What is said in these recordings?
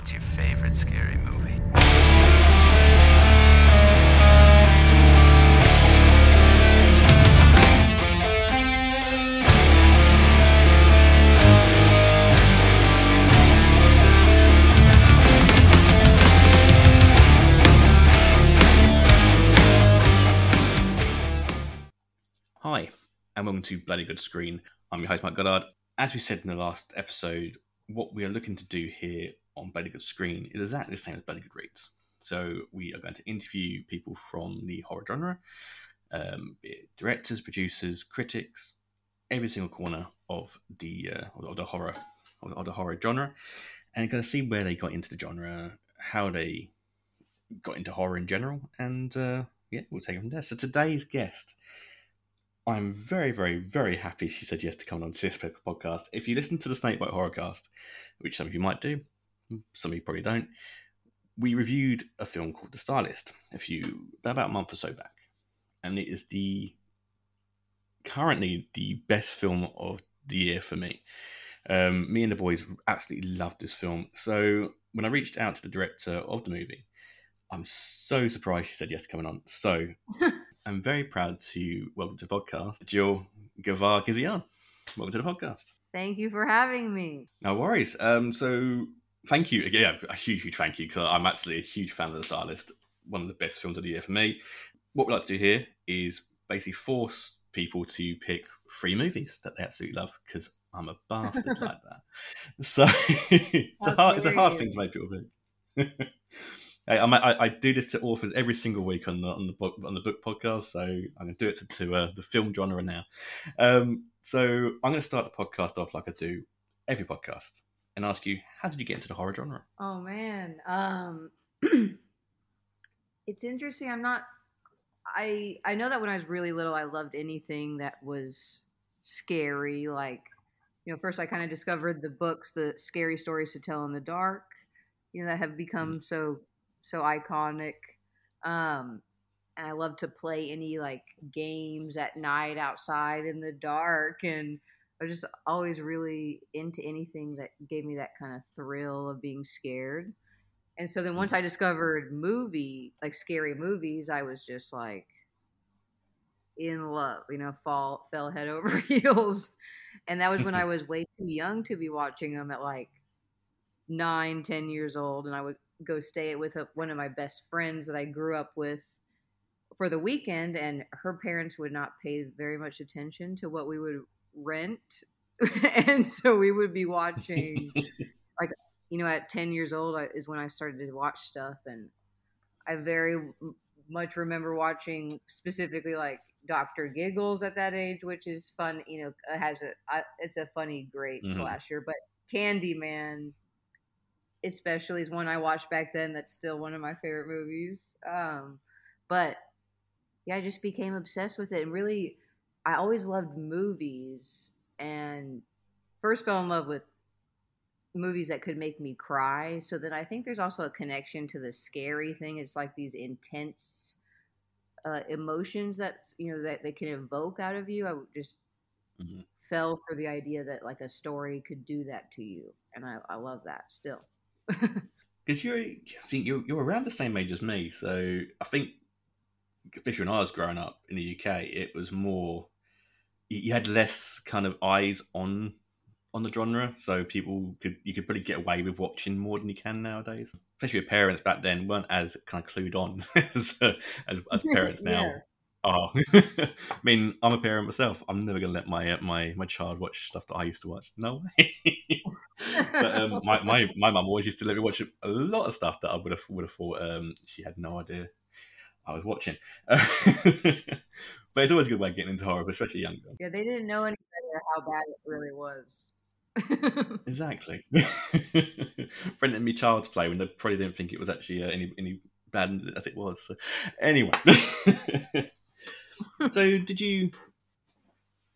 What's your favorite scary movie? Hi, and welcome to Bloody Good Screen. I'm your host, Mike Goddard. As we said in the last episode, what we are looking to do here on Good Screen is exactly the same as Bloody Good Reads. So we are going to interview people from the horror genre, um, directors, producers, critics, every single corner of the uh, of the horror of the horror genre, and going to see where they got into the genre, how they got into horror in general, and uh, yeah, we'll take it from there. So today's guest I'm very, very, very happy she said yes to come on to this paper podcast. If you listen to the Snakebite Horrorcast, which some of you might do, some of you probably don't, we reviewed a film called The Stylist a few about a month or so back, and it is the currently the best film of the year for me. Um, me and the boys absolutely loved this film. So when I reached out to the director of the movie, I'm so surprised she said yes to coming on. So I'm very proud to welcome to the podcast Jill Gevargizian. Welcome to the podcast. Thank you for having me. No worries. Um, so thank you again. A huge, huge thank you because I'm actually a huge fan of the Stylist. One of the best films of the year for me. What we like to do here is basically force people to pick three movies that they absolutely love because I'm a bastard like that. So it's a hard, it's a hard thing to make people pick. I, I, I, do this to authors every single week on the on the book on the book podcast, so I'm going to do it to, to uh, the film genre now. Um, so I'm going to start the podcast off like I do every podcast and ask you, how did you get into the horror genre? Oh man, um, it's interesting. I'm not. I I know that when I was really little, I loved anything that was scary. Like, you know, first I kind of discovered the books, the scary stories to tell in the dark. You know, that have become mm. so so iconic. Um, and I love to play any like games at night outside in the dark. And I was just always really into anything that gave me that kind of thrill of being scared. And so then once mm-hmm. I discovered movie, like scary movies, I was just like in love, you know, fall fell head over heels. And that was when I was way too young to be watching them at like nine, ten years old. And I would go stay with a, one of my best friends that I grew up with for the weekend, and her parents would not pay very much attention to what we would rent, and so we would be watching like you know at 10 years old is when i started to watch stuff and i very much remember watching specifically like dr giggles at that age which is fun you know has a it's a funny great mm-hmm. slasher but candyman especially is one I watched back then. That's still one of my favorite movies. Um, but yeah, I just became obsessed with it, and really, I always loved movies, and first fell in love with movies that could make me cry. So then I think there's also a connection to the scary thing. It's like these intense uh, emotions that you know that they can evoke out of you. I just mm-hmm. fell for the idea that like a story could do that to you, and I, I love that still. Because you're, I think you're, you're around the same age as me, so I think, especially when I was growing up in the UK, it was more, you had less kind of eyes on on the genre, so people could you could probably get away with watching more than you can nowadays. Especially with parents back then weren't as kind of clued on as as, as parents now. yes. Oh, I mean, I'm a parent myself. I'm never going to let my uh, my my child watch stuff that I used to watch. No way. but um, my my my mum always used to let me watch a lot of stuff that I would have would have thought um, she had no idea I was watching. But it's always a good way of getting into horror, especially younger. Yeah, they didn't know any better how bad it really was. exactly. Friend and me child's play when they probably didn't think it was actually uh, any any bad as it was. So, anyway so did you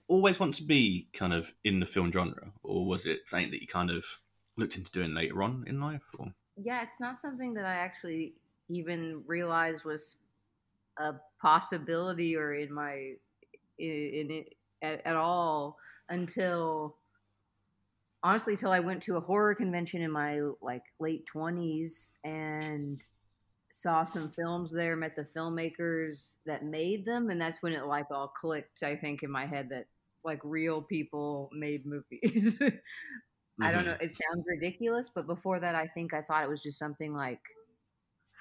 always want to be kind of in the film genre, or was it something that you kind of looked into doing later on in life? Or? Yeah, it's not something that I actually even realized was a possibility or in my in, it at, at all until honestly till I went to a horror convention in my like late 20s and saw some films there, met the filmmakers that made them and that's when it like all clicked I think in my head that like real people made movies. I don't know, mm-hmm. it sounds ridiculous, but before that I think I thought it was just something like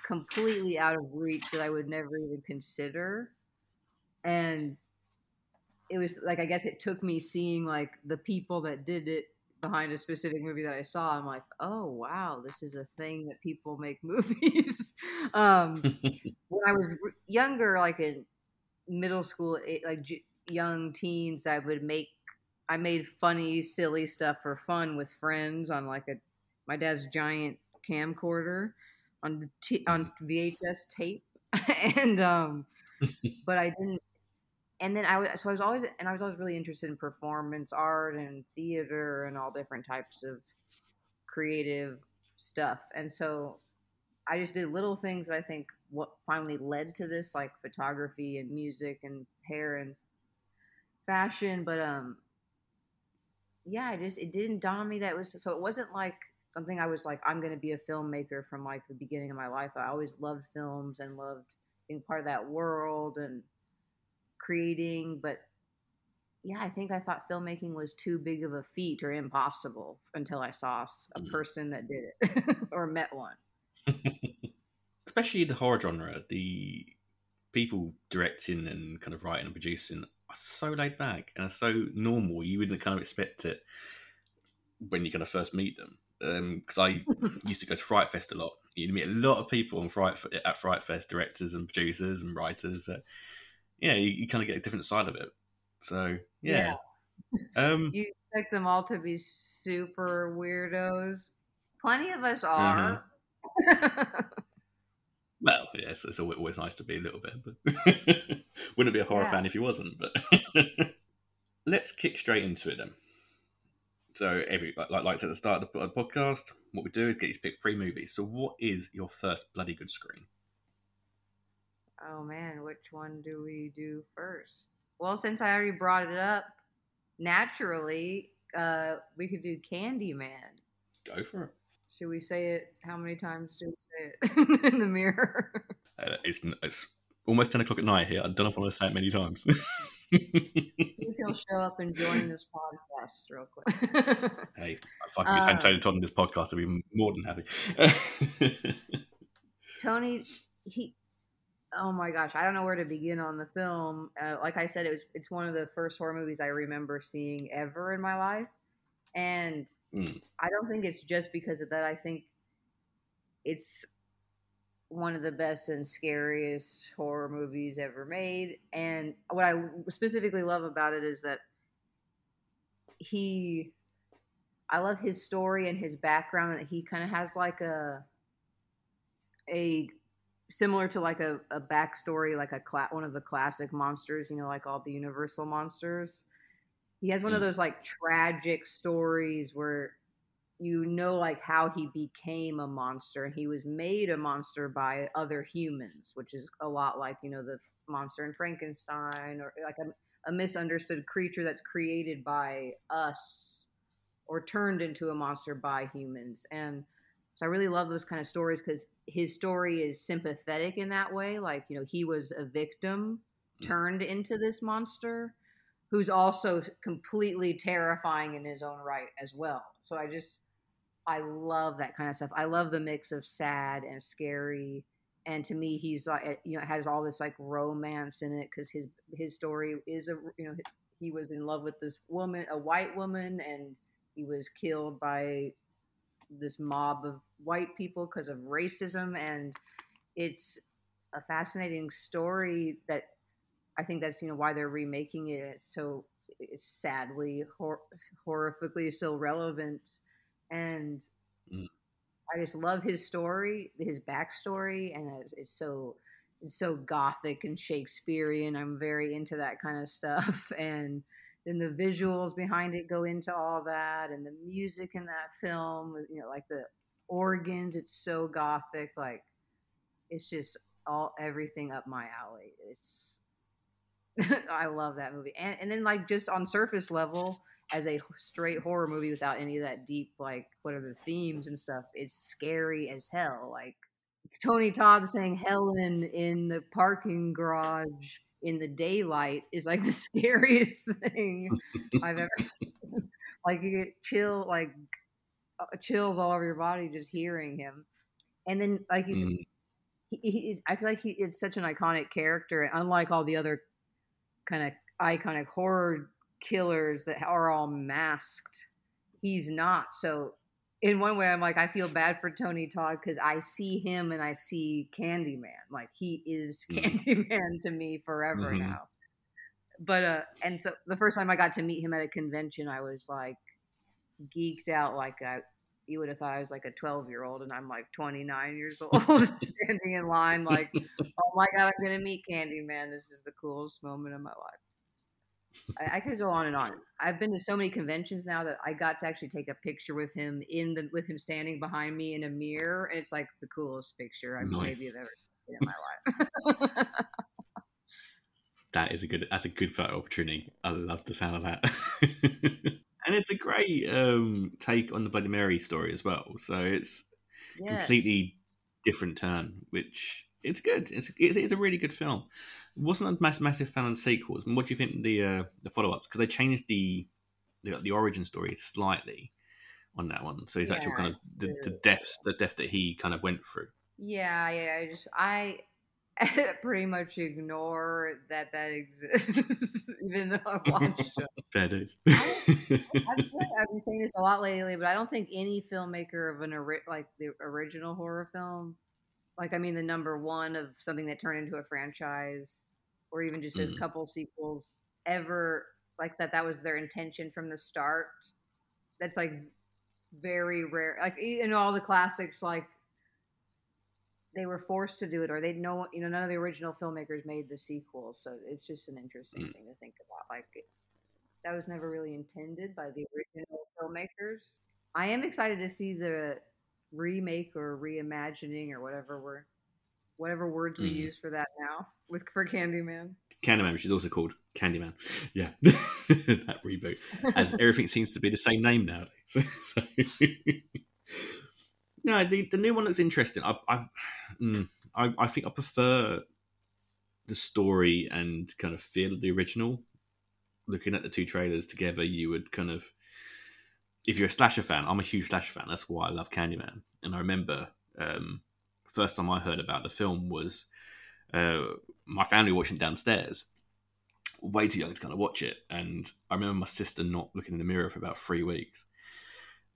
completely out of reach that I would never even consider. And it was like I guess it took me seeing like the people that did it behind a specific movie that I saw. I'm like, oh wow, this is a thing that people make movies. um, when I was younger, like in middle school, like young teens, I would make I made funny, silly stuff for fun with friends on like a my dad's giant camcorder on t- on VHS tape, and um, but I didn't. And then I was so I was always and I was always really interested in performance art and theater and all different types of creative stuff. And so I just did little things that I think what finally led to this, like photography and music and hair and fashion. But um, yeah, I just it didn't dawn on me that it was so. It wasn't like something I was like I'm going to be a filmmaker from like the beginning of my life. I always loved films and loved being part of that world and creating. But yeah, I think I thought filmmaking was too big of a feat or impossible until I saw a Mm. person that did it or met one. Especially the horror genre, the people directing and kind of writing and producing are so laid back and are so normal. You wouldn't kind of expect it when you kind of first meet them. Because I used to go to Fright Fest a lot. You'd meet a lot of people on Fright at Fright Fest, directors and producers and writers. Uh, yeah, you, you kind of get a different side of it. So yeah, um, You expect them all to be super weirdos. Plenty of us are. well, yes, it's always, always nice to be a little bit, but wouldn't be a horror Yeah. fan if you wasn't. But let's kick straight into it then. So every like, like I said at the start of the podcast, what we do is get you to pick three movies. So what is your first bloody good screen? oh man, which one do we do first? Well, since I already brought it up, naturally, uh, we could do Candyman. Go for it. Should we say it? How many times do we say it in the mirror? Uh, it's it's almost ten o'clock at night here. I don't know if I want to say it many times. See if he'll show up and join this podcast real quick. hey, if I can Uh, Tony Todd on this podcast, I'd be more than happy. Tony, he, oh my gosh, I don't know where to begin on the film. Uh, like I said, it was it's one of the first horror movies I remember seeing ever in my life, and Mm. I don't think it's just because of that. I think it's one of the best and scariest horror movies ever made. And what I specifically love about it is that he, I love his story and his background. That he kind of has like a, a similar to like a, a backstory, like a cla- one of the classic monsters. You know, like all the Universal monsters. He has one of Mm. those like tragic stories where you know like how he became a monster and he was made a monster by other humans which is a lot like you know the monster in frankenstein or like a, a misunderstood creature that's created by us or turned into a monster by humans and so i really love those kind of stories because his story is sympathetic in that way like you know he was a victim Mm. turned into this monster who's also completely terrifying in his own right as well so i just I love that kind of stuff. I love the mix of sad and scary. And to me, he's like, you know, it has all this like romance in it because his his story is a, you know, he was in love with this woman, a white woman, and he was killed by this mob of white people because of racism. And it's a fascinating story that I think that's you know why they're remaking it. It's so it's sadly hor- horrifically still relevant and Mm. I just love his story, his backstory, and it's, it's so it's so gothic and Shakespearean. I'm very into that kind of stuff, and then the visuals behind it go into all that, and the music in that film, you know, like the organs. It's so gothic, like it's just all everything up my alley. It's I love that movie, and and then like just on surface level, as a straight horror movie without any of that deep like what are the themes and stuff. It's scary as hell. Like Tony Todd saying Helen in the parking garage in the daylight is like the scariest thing I've ever seen. like you get chill, like uh, chills all over your body just hearing him. And then, like you said, Mm. he, he is. I feel like he is such an iconic character, and unlike all the other kind of iconic horror killers that are all masked, he's not. So, in one way, I'm like, I feel bad for Tony Todd because I see him and I see Candyman. Like he is Mm. Candyman to me forever Mhm. now. But uh, and so the first time I got to meet him at a convention, I was like geeked out, like I. You would have thought I was like a 12 year old, and I'm like 29 years old, standing in line, like, oh my god, I'm gonna meet Candyman. This is the coolest moment of my life. I, I could go on and on. I've been to so many conventions now that I got to actually take a picture with him in the with him standing behind me in a mirror, and it's like the coolest picture I Nice. maybe have ever seen in my life. That is a good. That's a good photo opportunity. I love the sound of that. and it's a great um, take on the Bloody Mary story as well. So it's yes. completely different turn, which it's good. It's it's, it's a really good film. Wasn't a mass, massive fan of the sequels. And what do you think the uh, the follow ups? Because they changed the, the the origin story slightly on that one. So it's actual kind of the, the deaths the death that he kind of went through. Yeah, yeah. I just I pretty much ignore that that exists, even though I watched it. Fair dues. I've, I've been saying this a lot lately, but I don't think any filmmaker of an ori- like the original horror film, like I mean the number one of something that turned into a franchise, or even just a Mhm. couple sequels, ever like that. That was their intention from the start. That's like very rare. Like in all the classics, like they were forced to do it, or they know you know none of the original filmmakers made the sequels. So it's just an interesting Mm. thing to think about. Like that was never really intended by the original filmmakers. I am excited to see the remake or reimagining or whatever word whatever words we Mm. use for that now with for Candyman. Candyman, which is also called Candyman. Yeah, that reboot. As everything seems to be the same name nowadays. So- no, the, the new one looks interesting. I I, mm, I I think I prefer the story and kind of feel of the original. Looking at the two trailers together, you would kind of, if you're a slasher fan, I'm a huge slasher fan. That's why I love Candyman. And I remember um, first time I heard about the film was uh, my family watching downstairs. Way too young to kind of watch it, and I remember my sister not looking in the mirror for about three weeks.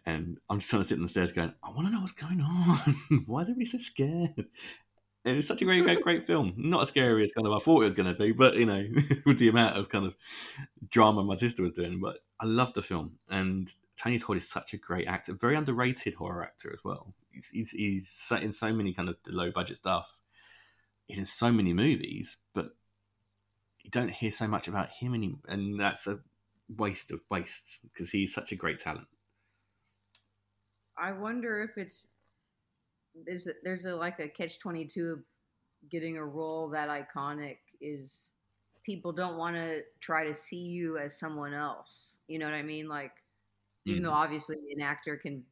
And I'm just kind of sitting on the stairs going, I want to know what's going on. Why is everybody so scared? And it's such a great, great, great film. Not as scary as kind of I thought it was going to be, but you know, with the amount of kind of drama my sister was doing. But I loved the film, and Tony Todd is such a great actor, very underrated horror actor as well. He's he's, he's in so many kind of low budget stuff. He's in so many movies, but you don't hear so much about him anymore, and that's a waste of waste because he's such a great talent. I wonder if it's there's a, there's a like a catch twenty two getting a role that iconic is people don't want to try to see you as someone else. You know what I mean? Like even though mm. obviously an actor can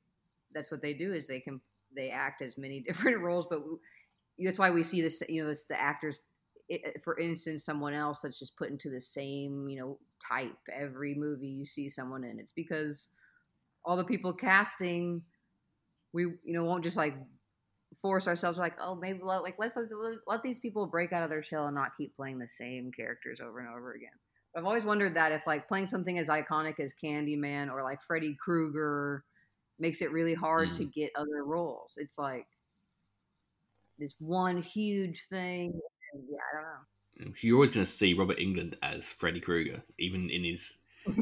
that's what they do is they can they act as many different roles, but w- that's why we see this. You know, this the actors. i- For instance, someone else that's just put into the same, you know, type every movie you see someone in. It's because all the people casting, we you know won't just like force ourselves like oh maybe let, like let's let, let these people break out of their shell and not keep playing the same characters over and over again. I've always wondered that if like playing something as iconic as Candyman or like Freddy Krueger makes it really hard to mm-hmm. get other roles. It's like this one huge thing. And yeah, I don't know. Mm, you're always going to see Robert Englund as Freddy Krueger, even in his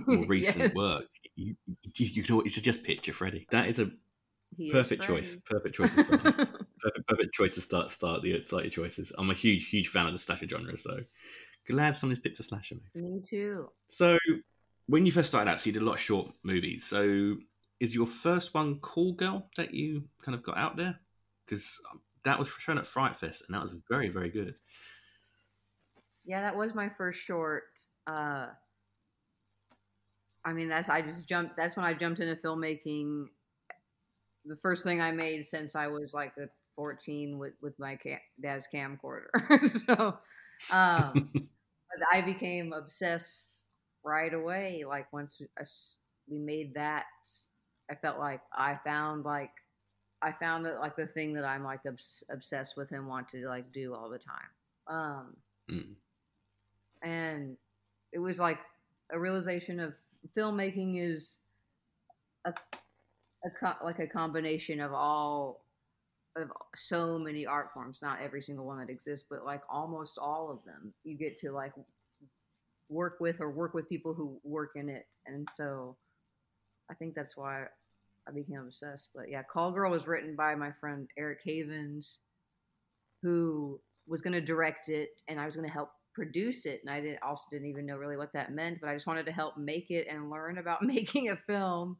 more recent Yeah, work. You, you, you always, just picture Freddy. That is a he is perfect choice. Perfect choice. To start. perfect, perfect choice to start start the slightly choices. I'm a huge, huge fan of the slasher genre, so glad somebody's picked a slasher movie. Me too. So, when you first started out, so you did a lot of short movies. So, is your first one Call Girl that you kind of got out there? Because that was shown at Fright Fest, and that was very, very good. Yeah, that was my first short. Uh, I mean, that's I just jumped. That's when I jumped into filmmaking. The first thing I made since I was like a 14 with with my ca- dad's camcorder. so um, I became obsessed right away. Like once we made that, I felt like I found like I found that like the thing that I'm like obs- obsessed with and want to like do all the time. Um, mm. and it was like a realization of filmmaking is a, a co- like a combination of all of so many art forms not every single one that exists but like almost all of them you get to like work with or work with people who work in it. And so i think that's why i became obsessed. But yeah call girl was written by my friend eric havens who was going to direct it and i was going to help produce it and i didn't also didn't even know really what that meant but i just wanted to help make it and learn about making a film.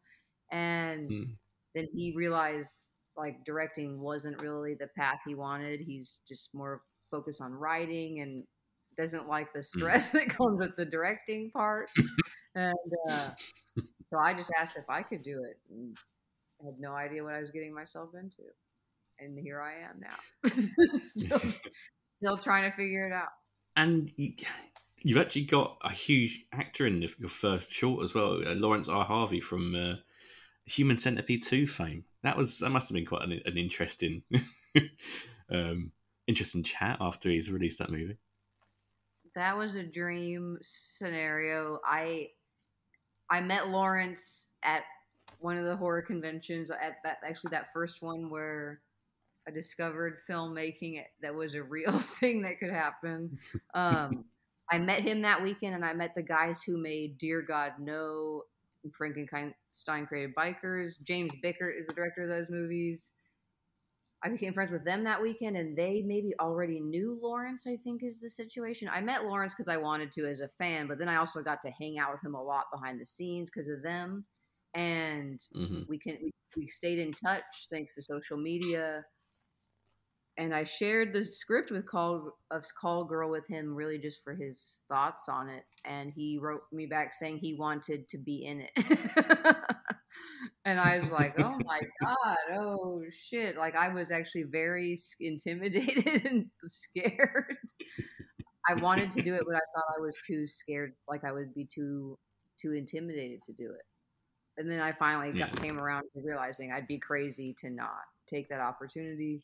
And mm. then he realized like directing wasn't really the path he wanted he's just more focused on writing and doesn't like the mm. stress mm. that comes with the directing part and uh, so i just asked if i could do it and I had no idea what i was getting myself into and here i am now still, still trying to figure it out and you, have actually got a huge actor in your first short as well, uh, Laurence R. Harvey from uh, Human Centipede Two fame. That was that must have been quite an, an interesting, um, interesting chat after he's released that movie. That was a dream scenario. I I met Laurence at one of the horror conventions at that actually that first one where I discovered filmmaking that was a real thing that could happen. Um, I met him that weekend, and I met the guys who made Dear God No, Frankenstein Stein created Bikers. James Bickert is the director of those movies. I became friends with them that weekend, and they maybe already knew Laurence. I think is the situation. I met Laurence because I wanted to as a fan, but then I also got to hang out with him a lot behind the scenes because of them, and mm-hmm. we can we, we stayed in touch thanks to social media and I shared the script with Call of Call Girl with him really just for his thoughts on it, and he wrote me back saying he wanted to be in it. and I was like, "Oh my god, oh shit!" Like I was actually very intimidated and scared. I wanted to do it, but I thought I was too scared, like I would be too too intimidated to do it. And then I finally got, came around to realizing I'd be crazy to not take that opportunity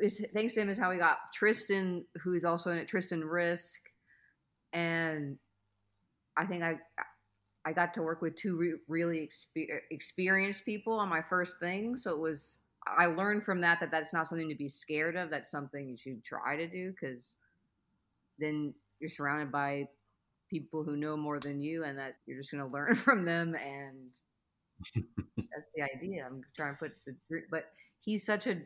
is thanks to him is how we got Tristan, who's also in it, Tristan Risk, and I think I I got to work with two re- really exper- experienced people on my first thing, so it was I learned from that that that's not something to be scared of. That's something you should try to do because then you're surrounded by people who know more than you, and that you're just going to learn from them, and that's the idea. I'm trying to put the but he's such a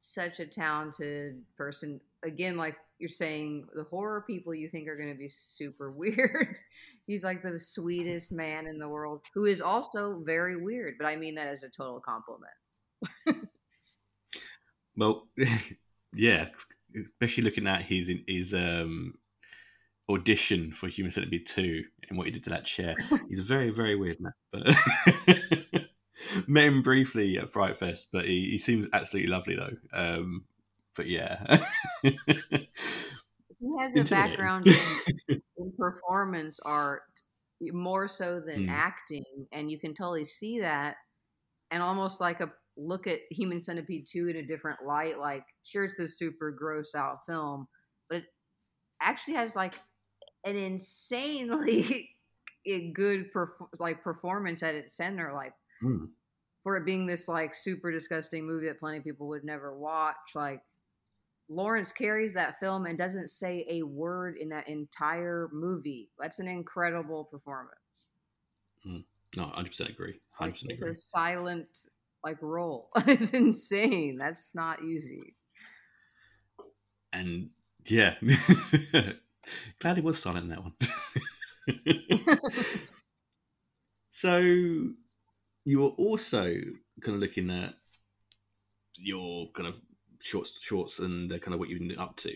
such a talented person. Again, like you're saying, the horror people you think are going to be super weird. He's like the sweetest man in the world who is also very weird, but I mean that as a total compliment. well, yeah, especially looking at his his um, audition for Human Centipede 2 and what he did to that chair. He's a very, very weird man. But met him briefly at Fright Fest, but he, he seems absolutely lovely though. Um, but yeah. he has a background in, in, performance art more so than mm. acting, and you can totally see that. And almost like a look at Human Centipede 2 in a different light. Like, sure, it's this super gross out film, but it actually has like an insanely good perf- like performance at its center. Like, mm for it being this like super disgusting movie that plenty of people would never watch, like Laurence carries that film and doesn't say a word in that entire movie. That's an incredible performance. Mm. No, 100% agree. 100% like, it's agree. a silent like role. it's insane. That's not easy. And yeah, glad he was silent in that one. so you were also kind of looking at your kind of shorts, shorts, and kind of what you've been up to.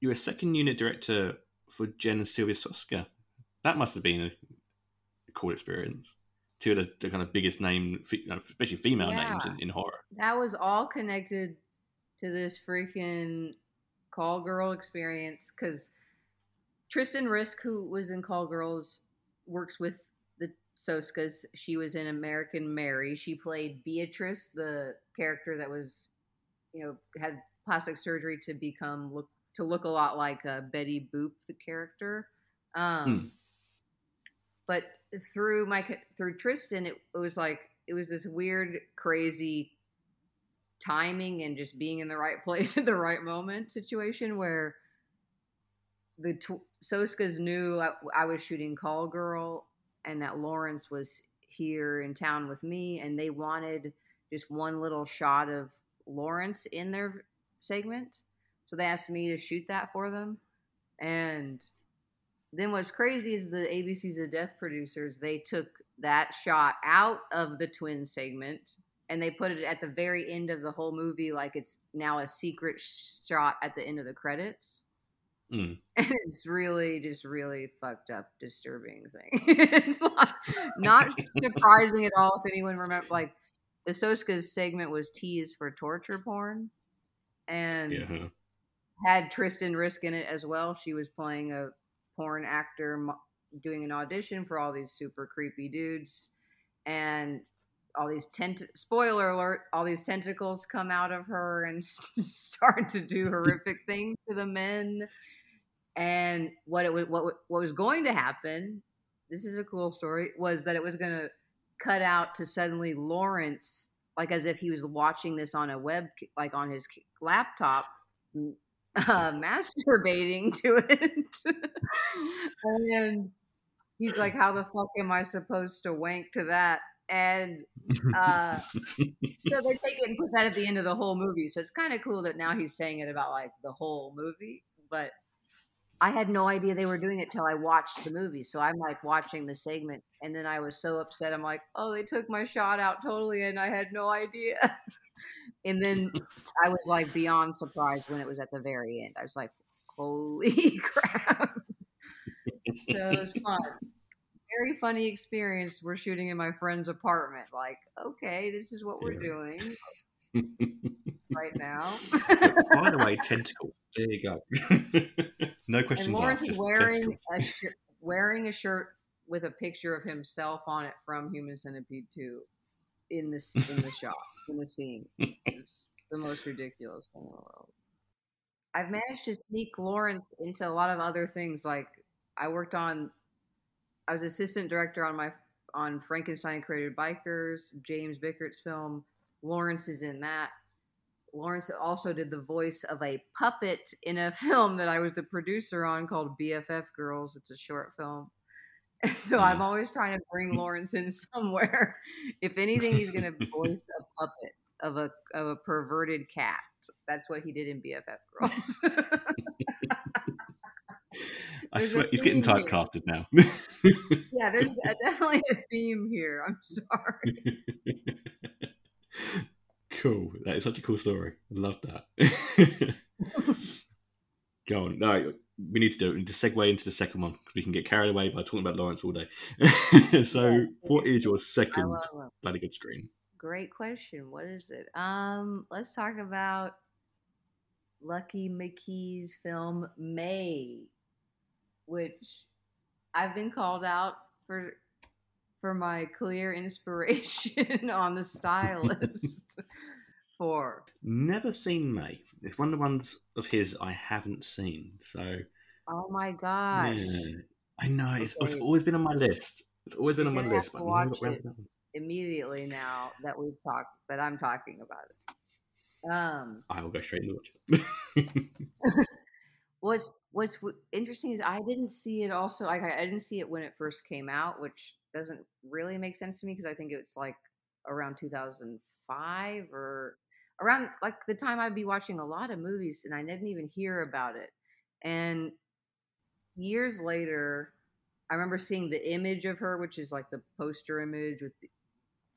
You were a second unit director for Jen and Sylvia Soska. That must have been a cool experience. Two of the, the kind of biggest name, fe- you know, especially female names in, in horror. that was all connected to this freaking call girl experience because Tristan Risk, who was in Call Girls, works with Soskas. She was in American Mary. She played Beatrice, the character that was, you know, had plastic surgery to become look to look a lot like uh, Betty Boop, the character. Um, But through my through Tristan, it, it was like it was this weird, crazy timing and just being in the right place at the right moment situation where the tw- Soskas knew I, I was shooting Call Girl and that Laurence was here in town with me, and they wanted just one little shot of Laurence in their segment. So they asked me to shoot that for them. And then what's crazy is the ABC's of Death producers, they took that shot out of the twin segment and they put it at the very end of the whole movie like it's now a secret shot at the end of the credits Mm. and it's really just really fucked up disturbing thing it's like, not surprising at all if anyone remember like the soska's segment was teased for torture porn and Yeah. had Tristan Risk in it as well. She was playing a porn actor mo- doing an audition for all these super creepy dudes, and all these tent. Spoiler alert! All these tentacles come out of her and start to do horrific things to the men. And what it was, what what was going to happen? This is a cool story. Was that it was going to cut out to suddenly Laurence, like as if he was watching this on a web, like on his laptop, uh, masturbating to it. and he's like, How the fuck am I supposed to wank to that? And uh, so they take it and put that at the end of the whole movie. So it's kind of cool that now he's saying it about like the whole movie. But I had no idea they were doing it till I watched the movie. So I'm like watching the segment, and then I was so upset. I'm like, oh, they took my shot out totally, and I had no idea. and then I was like beyond surprised when it was at the very end. I was like, holy crap. so it was fun. Very funny experience. We're shooting in my friend's apartment. Like, okay, this is what we're doing right now. By the way, tentacle. There you go. no and questions Laurence asked. is wearing a shirt, wearing a shirt with a picture of himself on it from Human Centipede 2 in this in the shot in the scene. It's the most ridiculous thing in the world. I've managed to sneak Laurence into a lot of other things. Like I worked on, I was assistant director on my on Frankenstein Created Bikers, James Bickert's film. Laurence is in that. Laurence also did the voice of a puppet in a film that I was the producer on called BFF Girls. It's a short film. So Hmm. I'm always trying to bring Laurence in somewhere. If anything, he's going to voice a puppet of a of a perverted cat. That's what he did in BFF Girls. I swear, he's getting typecasted now. yeah, there's a, definitely a theme here. I'm sorry. Cool. That is such a cool story. I love that. Go on. No, we need to do it. We need to segue into the second one because we can get carried away by talking about Laurence all day. so, Yes, what is your second love him. bloody good screen? Great question. What is it? Um, let's talk about Lucky McKee's film May, which I've been called out for for my clear inspiration on the stylist for. Never seen May. It's one of the ones of his I haven't seen. So, Oh my gosh. yeah. I know. It's, it's always been on my list. It's always been You're on my list. But watch it. to that one. Immediately now that we've talked that I'm talking about it. Um I will go straight and watch it. What's What's interesting is I didn't see it. Also, like I I didn't see it when it first came out, which doesn't really make sense to me because I think it's like around 2005 or around like the time I'd be watching a lot of movies and I didn't even hear about it. And years later, I remember seeing the image of her, which is like the poster image with the,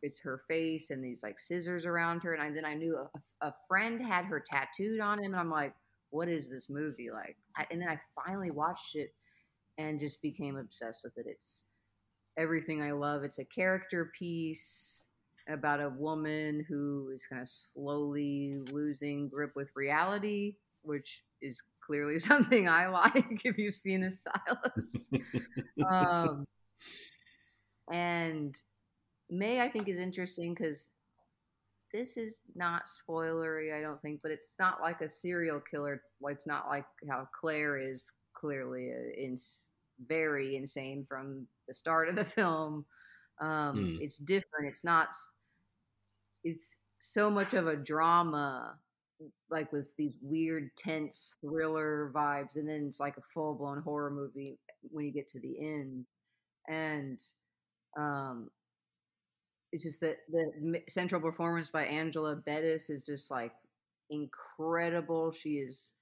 it's her face and these like scissors around her. And I, then I knew a, a friend had her tattooed on him, and I'm like, what is this movie like? I, and then I finally watched it and just became obsessed with it. It's everything I love. It's a character piece about a woman who is kind of slowly losing grip with reality, which is clearly something I like if you've seen a stylist. um, and May, I think, is interesting because this is not spoilery, I don't think, but it's not like a serial killer. It's not like how Claire is clearly in, very insane from the start of the film. Um, mm. It's different. It's not. It's so much of a drama, like with these weird, tense thriller vibes, and then it's like a full blown horror movie when you get to the end. And um, it's just that the central performance by Angela Bettis is just like incredible. She is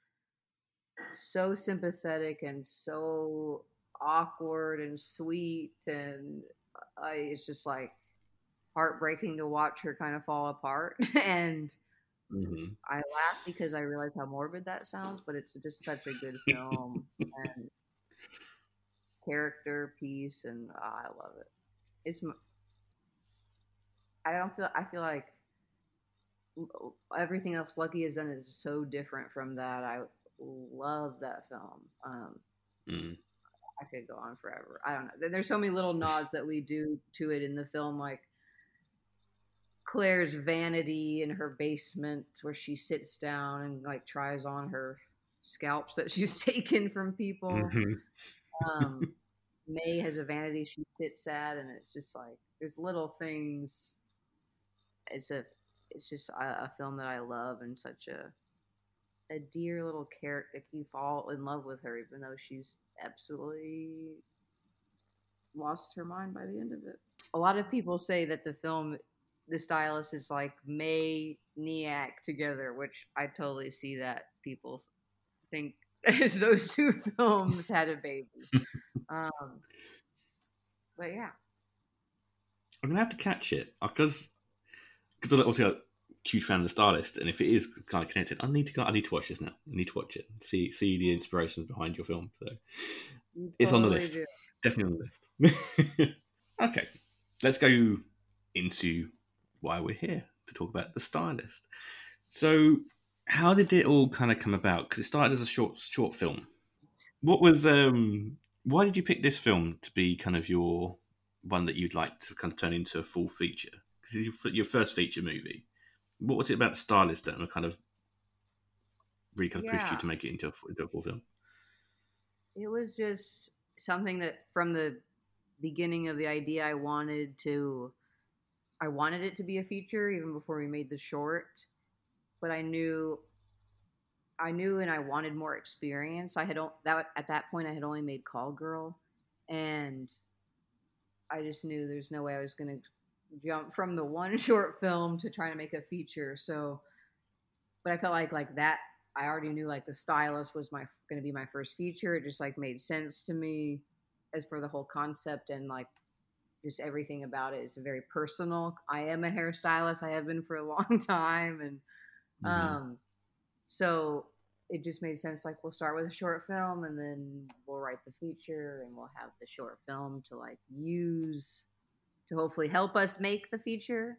so sympathetic and so awkward and sweet, and I, it's just like heartbreaking to watch her kind of fall apart. and mm-hmm. I laugh because I realize how morbid that sounds, but it's just such a good film and character piece, and oh, I love it. It's I don't feel. I feel like everything else Lucky has done is so different from that. I love that film. Um, mm. I could go on forever. I don't know. There's so many little nods that we do to it in the film, like Claire's vanity in her basement, where she sits down and like tries on her scalps that she's taken from people. Mm-hmm. um, May has a vanity she sits at, and it's just like there's little things it's a it's just a, a, film that I love and such a a dear little character. You fall in love with her, even though she's absolutely lost her mind by the end of it. A lot of people say that the film, the stylist is like May Neack together, which I totally see that people think is those two films had a baby. um, but yeah, I'm gonna have to catch it because because obviously I'm a huge fan of the stylist, and if it is kind of connected, I need to go. I need to watch this now. I need to watch it. See see the inspirations behind your film. So you it's on the list. Do. Definitely on the list. okay, let's go into why we're here to talk about the stylist. So, how did it all kind of come about? Because it started as a short short film. What was um? Why did you pick this film to be kind of your one that you'd like to kind of turn into a full feature? because it's your, first feature movie. What was it about stylist that kind of really kind of yeah. pushed you to make it into a, into a full film? It was just something that from the beginning of the idea, I wanted to. I wanted it to be a feature even before we made the short, but I knew I knew and I wanted more experience. I had that at that point I had only made Call Girl, and I just knew there's no way I was going to jump from the one short film to trying to make a feature. So, but I felt like like that. I already knew like the stylist was my going to be my first feature. It just like made sense to me as for the whole concept and like just everything about it. It's very personal. I am a hairstylist. I have been for a long time, and mm-hmm. um, so it just made sense. Like we'll start with a short film, and then we'll write the feature, and we'll have the short film to like use to hopefully help us make the feature.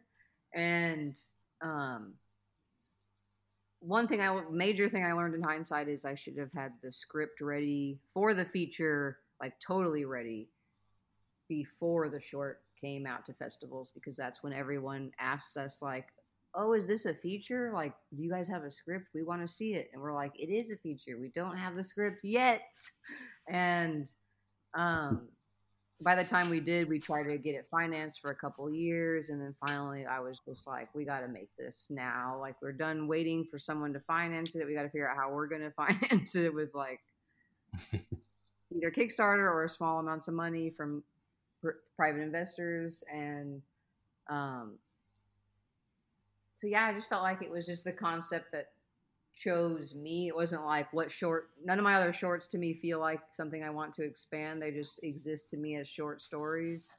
And um, one thing I major thing I learned in hindsight is I should have had the script ready for the feature, like totally ready before the short came out to festivals because that's when everyone asked us like, "Oh, is this a feature? Like, do you guys have a script? We want to see it." And we're like, "It is a feature. We don't have the script yet." And um by the time we did, we tried to get it financed for a couple years, and then finally, I was just like, "We got to make this now. Like, we're done waiting for someone to finance it. We got to figure out how we're going to finance it with like either Kickstarter or small amounts of money from pr- private investors." And um, so, yeah, I just felt like it was just the concept that chose me. It wasn't like what short. None of my other shorts to me feel like something I want to expand. They just exist to me as short stories.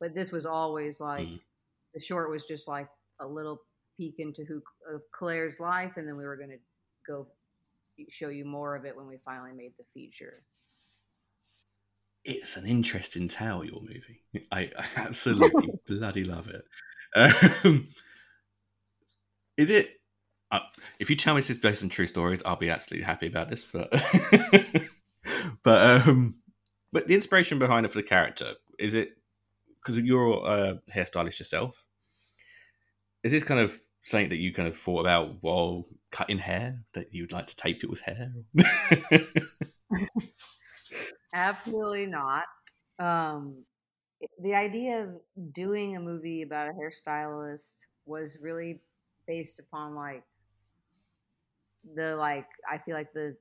But this was always like mm. the short was just like a little peek into who of Claire's life, and then we were going to go show you more of it when we finally made the feature. it's an interesting tale. Your movie, I, I absolutely bloody love it. Um, is it? Uh, if you tell me this is based on true stories, I'll be absolutely happy about this. But but um, but the inspiration behind it for the character is it because you're a hairstylist yourself? Is this kind of something that you kind of thought about while cutting hair that you'd like to tape people's hair? Absolutely not. Um, the idea of doing a movie about a hairstylist was really based upon like the like I feel like the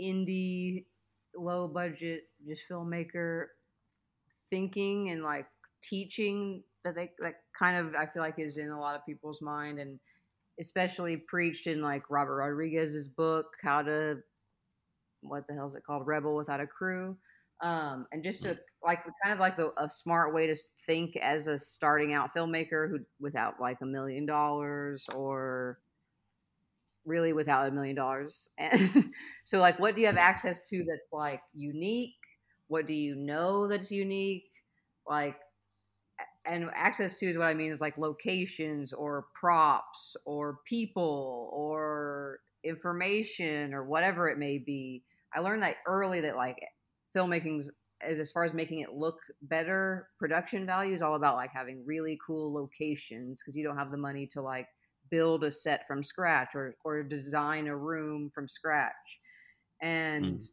indie low budget just filmmaker thinking and like teaching that they like kind of I feel like is in a lot of people's mind and especially preached in like Robert Rodriguez's book How to what the hell is it called? Rebel Without a Crew. Um, and just to like kind of like the, a smart way to think as a starting out filmmaker who without like a million dollars or really without a million dollars and so like what do you have mm-hmm. access to that's like unique? What do you know that's unique? Like and access to is what i mean is like locations or props or people or information or whatever it may be. I learned that early that like filmmaking's as as far as making it look better production value is all about like having really cool locations because you don't have the money to like build a set from scratch or or design a room from scratch. And mm.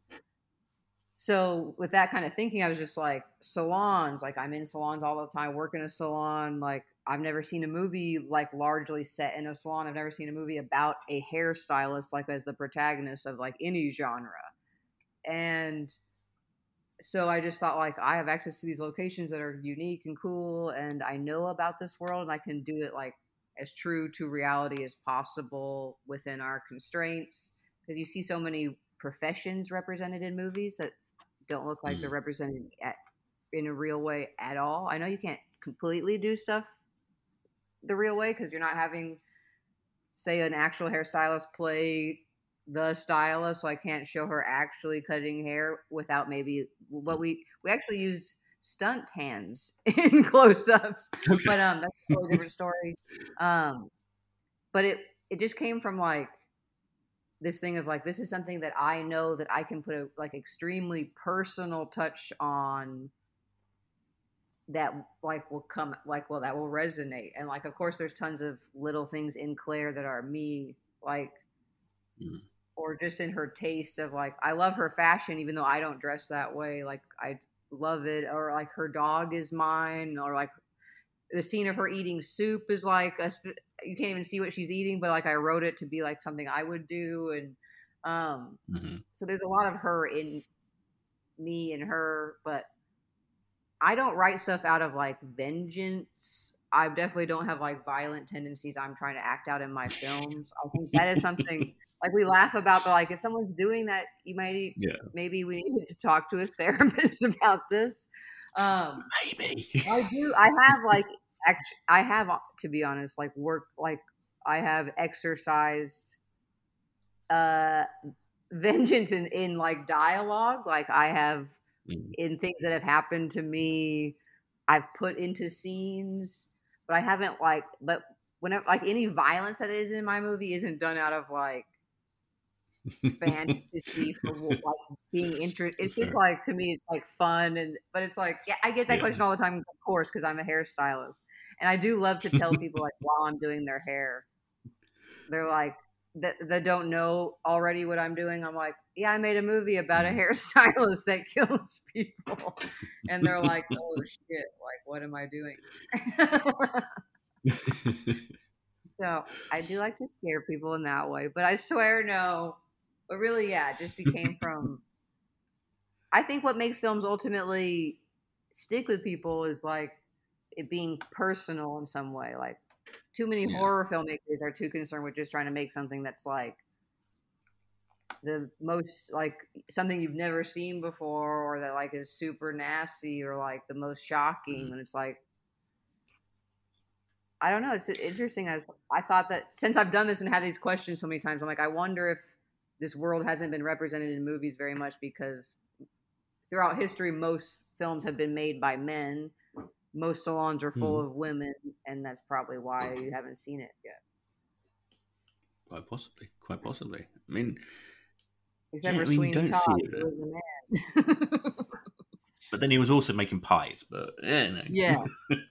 so with that kind of thinking i was just like salons like i'm in salons all the time work in a salon like i've never seen a movie like largely set in a salon. I've never seen a movie about a hairstylist like as the protagonist of like any genre. And so I just thought like I have access to these locations that are unique and cool and I know about this world and I can do it like as true to reality as possible within our constraints because you see so many professions represented in movies that don't look like mm. they're represented at, in a real way at all. I know you can't completely do stuff the real way because you're not having say an actual hairstylist play the stylist, so I can't show her actually cutting hair without maybe what we we actually used stunt hands in close-ups, okay. but um, that's a totally different story. Um, but it it just came from like this thing of like this is something that I know that I can put a like extremely personal touch on that like will come like well that will resonate and like of course there's tons of little things in Claire that are me like mm or just in her taste of like I love her fashion even though I don't dress that way like I love it or like her dog is mine or like the scene of her eating soup is like a you can't even see what she's eating but like I wrote it to be like something I would do and um mm-hmm. so there's a lot of her in me and her but I don't write stuff out of like vengeance I definitely don't have like violent tendencies I'm trying to act out in my films. I think that is something like we laugh about but like if someone's doing that you might yeah. maybe we need to talk to a therapist about this um maybe i do i have like actually i have to be honest like work like i have exercised uh vengeance in in like dialogue like i have mm. in things that have happened to me i've put into scenes but i haven't like but whenever like any violence that is in my movie isn't done out of like fantasy for like being interested. It's just like to me, it's like fun and but it's like yeah, I get that yeah. question all the time, of course, because I'm a hairstylist and I do love to tell people like while I'm doing their hair, they're like that that don't know already what I'm doing. I'm like, yeah, I made a movie about a mm-hmm. hairstylist that kills people, and they're like, oh shit, like what am I doing? so I do like to scare people in that way, but I swear no but really, yeah, it just became from. I think what makes films ultimately stick with people is like it being personal in some way. Like too many yeah. horror filmmakers are too concerned with just trying to make something that's like the most like something you've never seen before or that like is super nasty or like the most shocking mm-hmm. and it's like I don't know. It's interesting. As I thought that since I've done this and had these questions so many times, I'm like, I wonder if this world hasn't been represented in movies very much because throughout history, most films have been made by men. Most salons are full Mhm. of women, and that's probably why you haven't seen it yet. Quite possibly. Quite possibly. I mean, Except Yeah, for I mean, Sweeney Todd, it, but- was a man. but then he was also making pies. But yeah, no. yeah.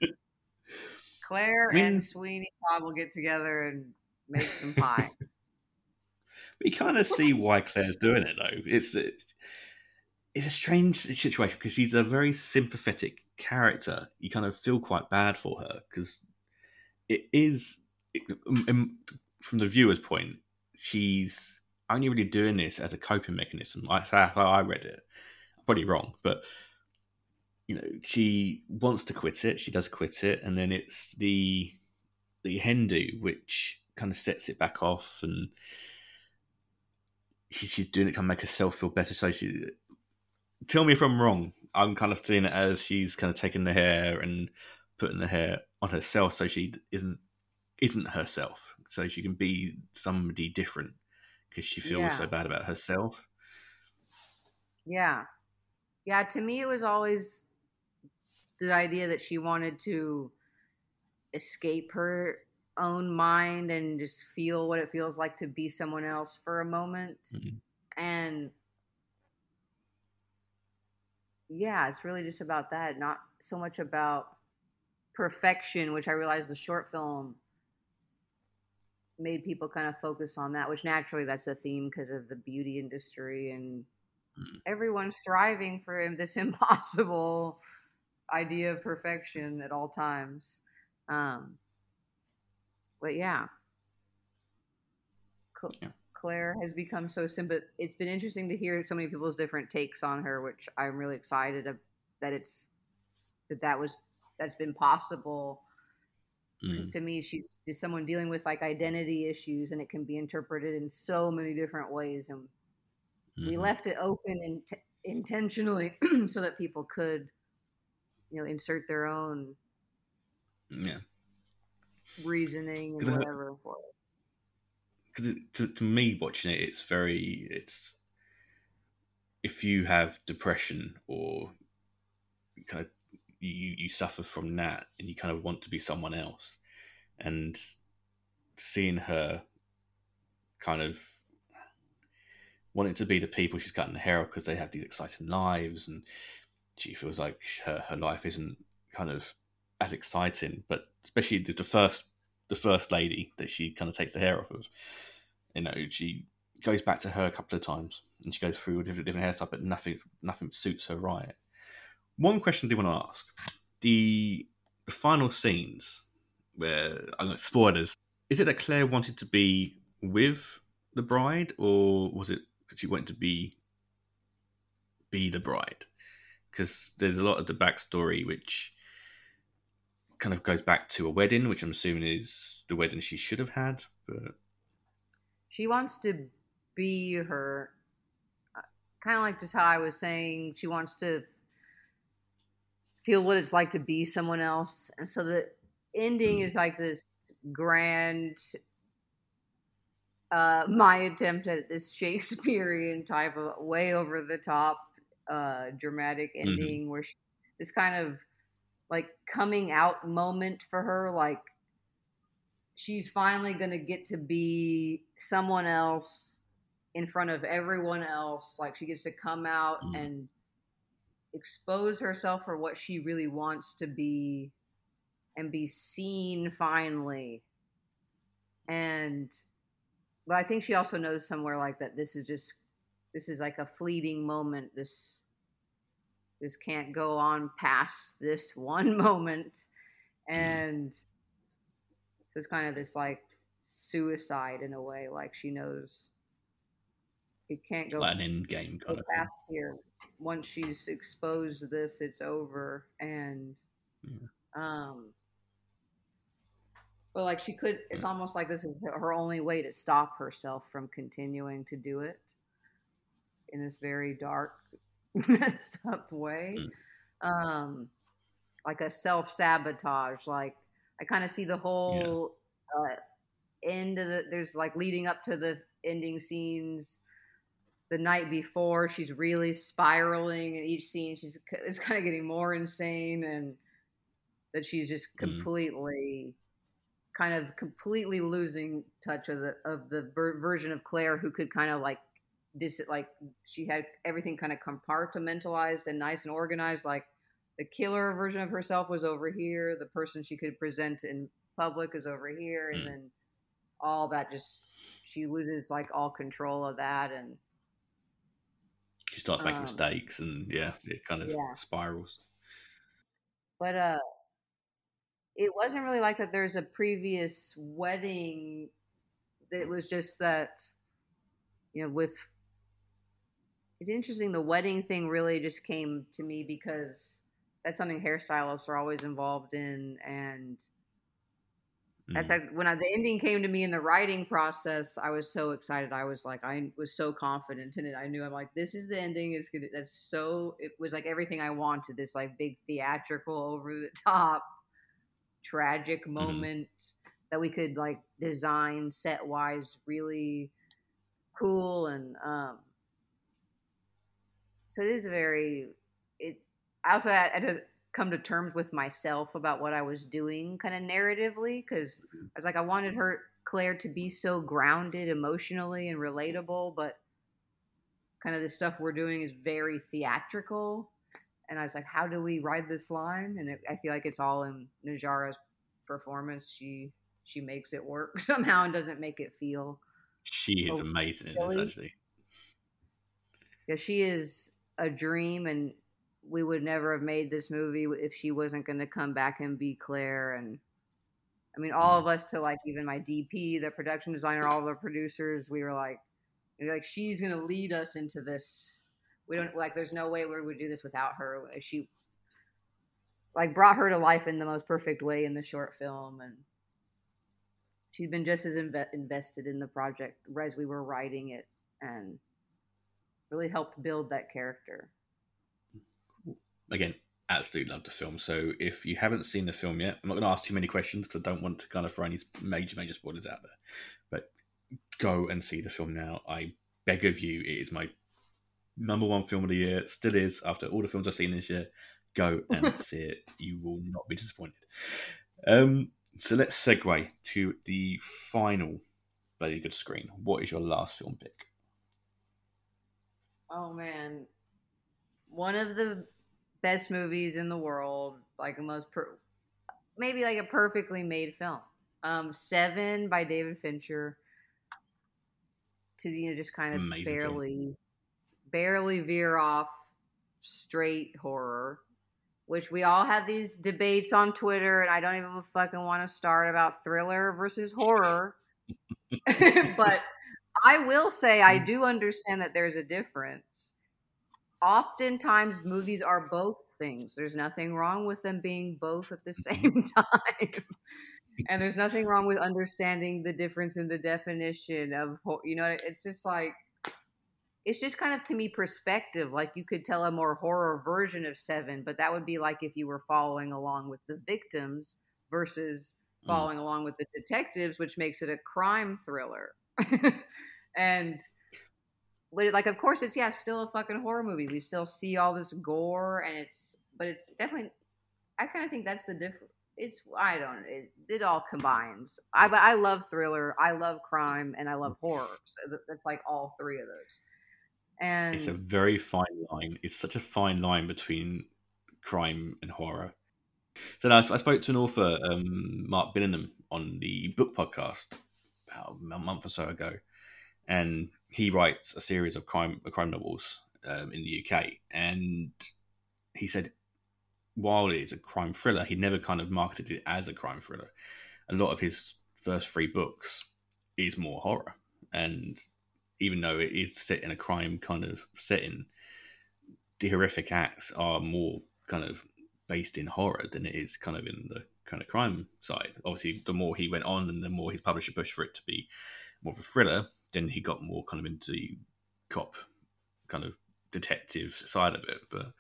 Claire I mean- and Sweeney Todd will get together and make some pie. We kind of see why Claire's doing it though. It's it's, it's a strange situation because she's a very sympathetic character. You kind of feel quite bad for her because it is it, um, um, from the viewer's point. She's only really doing this as a coping mechanism. That's how I read it. Probably wrong, but you know, she wants to quit it. She does quit it, and then it's the the Hindu which kind of sets it back off and she, she's doing it to make herself feel better. So she, tell me if I'm wrong. I'm kind of seeing it as she's kind of taking the hair and putting the hair on herself, so she isn't isn't herself. So she can be somebody different because she feels Yeah. so bad about herself. Yeah. Yeah, to me it was always the idea that she wanted to escape her own mind and just feel what it feels like to be someone else for a moment. Mhm. And yeah, it's really just about that, not so much about perfection, which I realized the short film made people kind of focus on that, which naturally that's a theme because of the beauty industry and Mm. everyone's striving for this impossible idea of perfection at all times. Um, but yeah. Cl- Yeah. Claire has become so simple. It's been interesting to hear so many people's different takes on her, which I'm really excited of, that it's that that was that's been possible Mm. because to me she's just someone dealing with like identity issues and it can be interpreted in so many different ways and we Mhm. left it open and intentionally so that people could you know insert their own Yeah. Reasoning and whatever for it. Because to, to me watching it it's very it's if you have depression or kind of you you suffer from that and you kind of want to be someone else and seeing her kind of wanting to be the people she's cutting the hair off because they have these exciting lives and she feels like her, her life isn't kind of as exciting but especially the, the first the first lady that she kind of takes the hair off of you know she goes back to her a couple of times and she goes through different different hairstyles but nothing nothing suits her right. One question i do want to ask. The, the final scenes where i'm spoilers is it that claire wanted to be with the bride or was it she wanted to be be the bride? Because there's a lot of the backstory which kind of goes back to a wedding which i'm assuming is the wedding she should have had but she wants to be her kind of like just how i was saying she wants to feel what it's like to be someone else and so the ending Mm. is like this grand uh my attempt at this shakespearean type of way over the top uh dramatic Mhm. ending where she, this kind of like coming out moment for her like she's finally going to get to be someone else in front of everyone else like she gets to come out Mm. and expose herself for what she really wants to be and be seen finally and but i think she also knows somewhere like that this is just this is like a fleeting moment this this can't go on past this one moment and so it's kind of this like suicide in a way like she knows it can't go like an end game kind of thing. past here. Once she's exposed this, it's over. And Yeah. um but like she could it's almost like this is her only way to stop herself from continuing to do it in this very dark messed up way. Um like a self-sabotage. Like I kind of see the whole uh end of the there's like leading up to the ending scenes the night before she's really spiraling and each scene she's it's kind of getting more insane and that she's just Mm. completely kind of completely losing touch of the of the ver- version of Claire who could kind of like dis like she had everything kind of compartmentalized and nice and organized like the killer version of herself was over here the person she could present in public is over here and Mm. then all that just she loses like all control of that and She starts making Um, mistakes, and yeah, it kind of yeah. spirals. but uh it wasn't really like that there's a previous wedding it was just that you know with it's interesting the wedding thing really just came to me because that's something hairstylists are always involved in and that's Mm. like when I, the ending came to me in the writing process i was so excited. I was like i was so confident in it. I knew i'm like this is the ending. It's gonna that's so it was like everything i wanted this like big theatrical over the top tragic moment that we could like design set wise really cool and um so it is very it i also had, had to come to terms with myself about what i was doing kind of narratively because mm-hmm. i was like i wanted her claire to be so grounded emotionally and relatable but kind of the stuff we're doing is very theatrical and i was like how do we ride this line and it, i feel like it's all in Najarra's performance she she makes it work somehow and doesn't make it feel She is Oh, amazing in really? actually. Yeah, she is a dream, and we would never have made this movie if she wasn't going to come back and be Claire. And I mean, all of mm. us, to like even my DP, the production designer, all the producers, we were like, we were like she's going to lead us into this. We don't like. There's no way we would do this without her. Uh, she like brought her to life in the most perfect way in the short film, and she'd been just as inve- invested in the project as we were writing it, and really helped build that character. Again, absolutely love the film. So if you haven't seen the film yet, I'm not going to ask too many questions because I don't want to kind of throw any major, major spoilers out there. But go and see the film now. I beg of you. It is my number one film of the year. It still is after all the films I've seen this year. Go and see it. You will not be disappointed. Um, so let's segue to the final Bloody Good Screen. What is your last film pick? Oh man, one of the best movies in the world, like a most per- maybe like a perfectly made film. Um, Seven by David Fincher. To you know, just kind of Amazing film. barely, barely veer off straight horror, which we all have these debates on Twitter, and I don't even fucking want to start about thriller versus horror. but I will say I do understand that there's a difference. Oftentimes, movies are both things. There's nothing wrong with them being both at the same time. and there's nothing wrong with understanding the difference in the definition of, you know, it's just like, it's just kind of to me perspective. Like you could tell a more horror version of Seven, but that would be like if you were following along with the victims versus Mm. following along with the detectives, which makes it a crime thriller. and but it, like of course it's yeah still a fucking horror movie. We still see all this gore and it's but it's definitely i kind of think that's the difference it's i don't it, it all combines. I but i love thriller i love crime and i love horror. So that's like all three of those. And It's a very fine line. It's such a fine line between crime and horror. So now I spoke to an author, um, Mark Billingham, on the book podcast a month or so ago, and he writes a series of crime crime novels um, in the UK. And he said, while it is a crime thriller, he never kind of marketed it as a crime thriller. A lot of his first three books is more horror, and even though it is set in a crime kind of setting, the horrific acts are more kind of based in horror than it is kind of in the kind of crime side. Obviously, the more he went on and the more his publisher pushed for it to be more of a thriller, then he got more kind of into the cop kind of detective side of it. But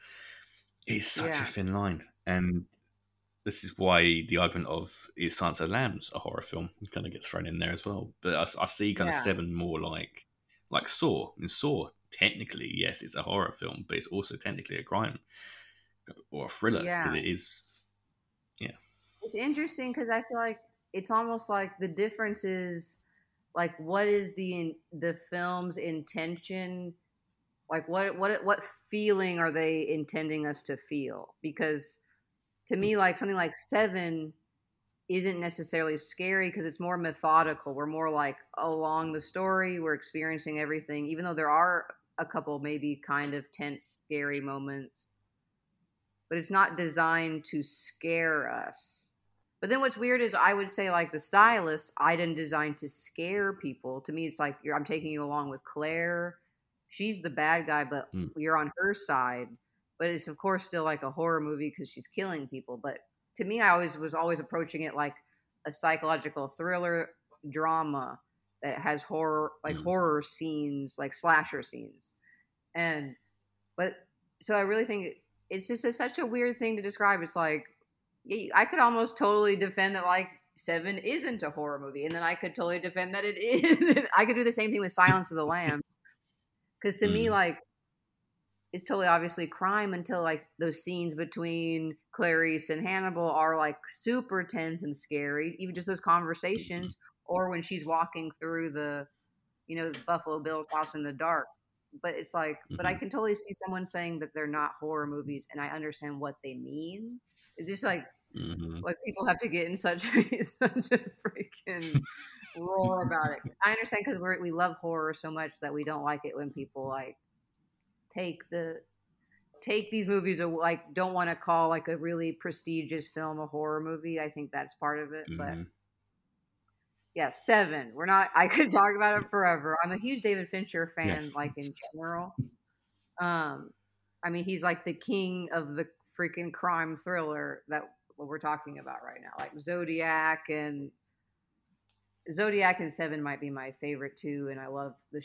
it's such Yeah. a thin line. And this is why the argument of is Silence of Lambs a horror film kind of gets thrown in there as well. But I, I see kind Yeah. of Seven more like like Saw. In Saw, technically, yes, it's a horror film, but it's also technically a crime or a thriller Yeah. it is. It's interesting because I feel like it's almost like the difference is like what is the the film's intention? Like what what what feeling are they intending us to feel? Because to me like something like 7 isn't necessarily scary because it's more methodical. We're more like along the story. We're experiencing everything even though there are a couple maybe kind of tense scary moments. But it's not designed to scare us. But then what's weird is I would say like the stylist, I didn't design to scare people. To me, it's like you're, I'm taking you along with Claire. She's the bad guy, but Hmm. you're on her side. But it's of course still like a horror movie because she's killing people. But to me, I always was always approaching it like a psychological thriller drama that has horror like Mm. horror scenes, like slasher scenes. And but so I really think it's just a, such a weird thing to describe. It's like I could almost totally defend that like Seven isn't a horror movie, and then I could totally defend that it is. I could do the same thing with Silence of the Lambs, because to me, Mhm. like it's totally obviously crime until like those scenes between Clarice and Hannibal are like super tense and scary. Even just those conversations, or when she's walking through the, you know, Buffalo Bill's house in the dark. But it's like, but I Mhm. can totally see someone saying that they're not horror movies, and I understand what they mean. It's just like Mhm. like people have to get in such such a freaking roar about it. I understand because we we love horror so much that we don't like it when people like take the take these movies or like don't want to call like a really prestigious film a horror movie. I think that's part of it, but Mhm. yeah, seven. We're not. I could talk about it forever. I'm a huge David Fincher fan, Yes. like in general. Um, I mean, he's like the king of the freaking crime thriller that what we're talking about right now, like Zodiac and Zodiac and Seven might be my favorite too, and I love the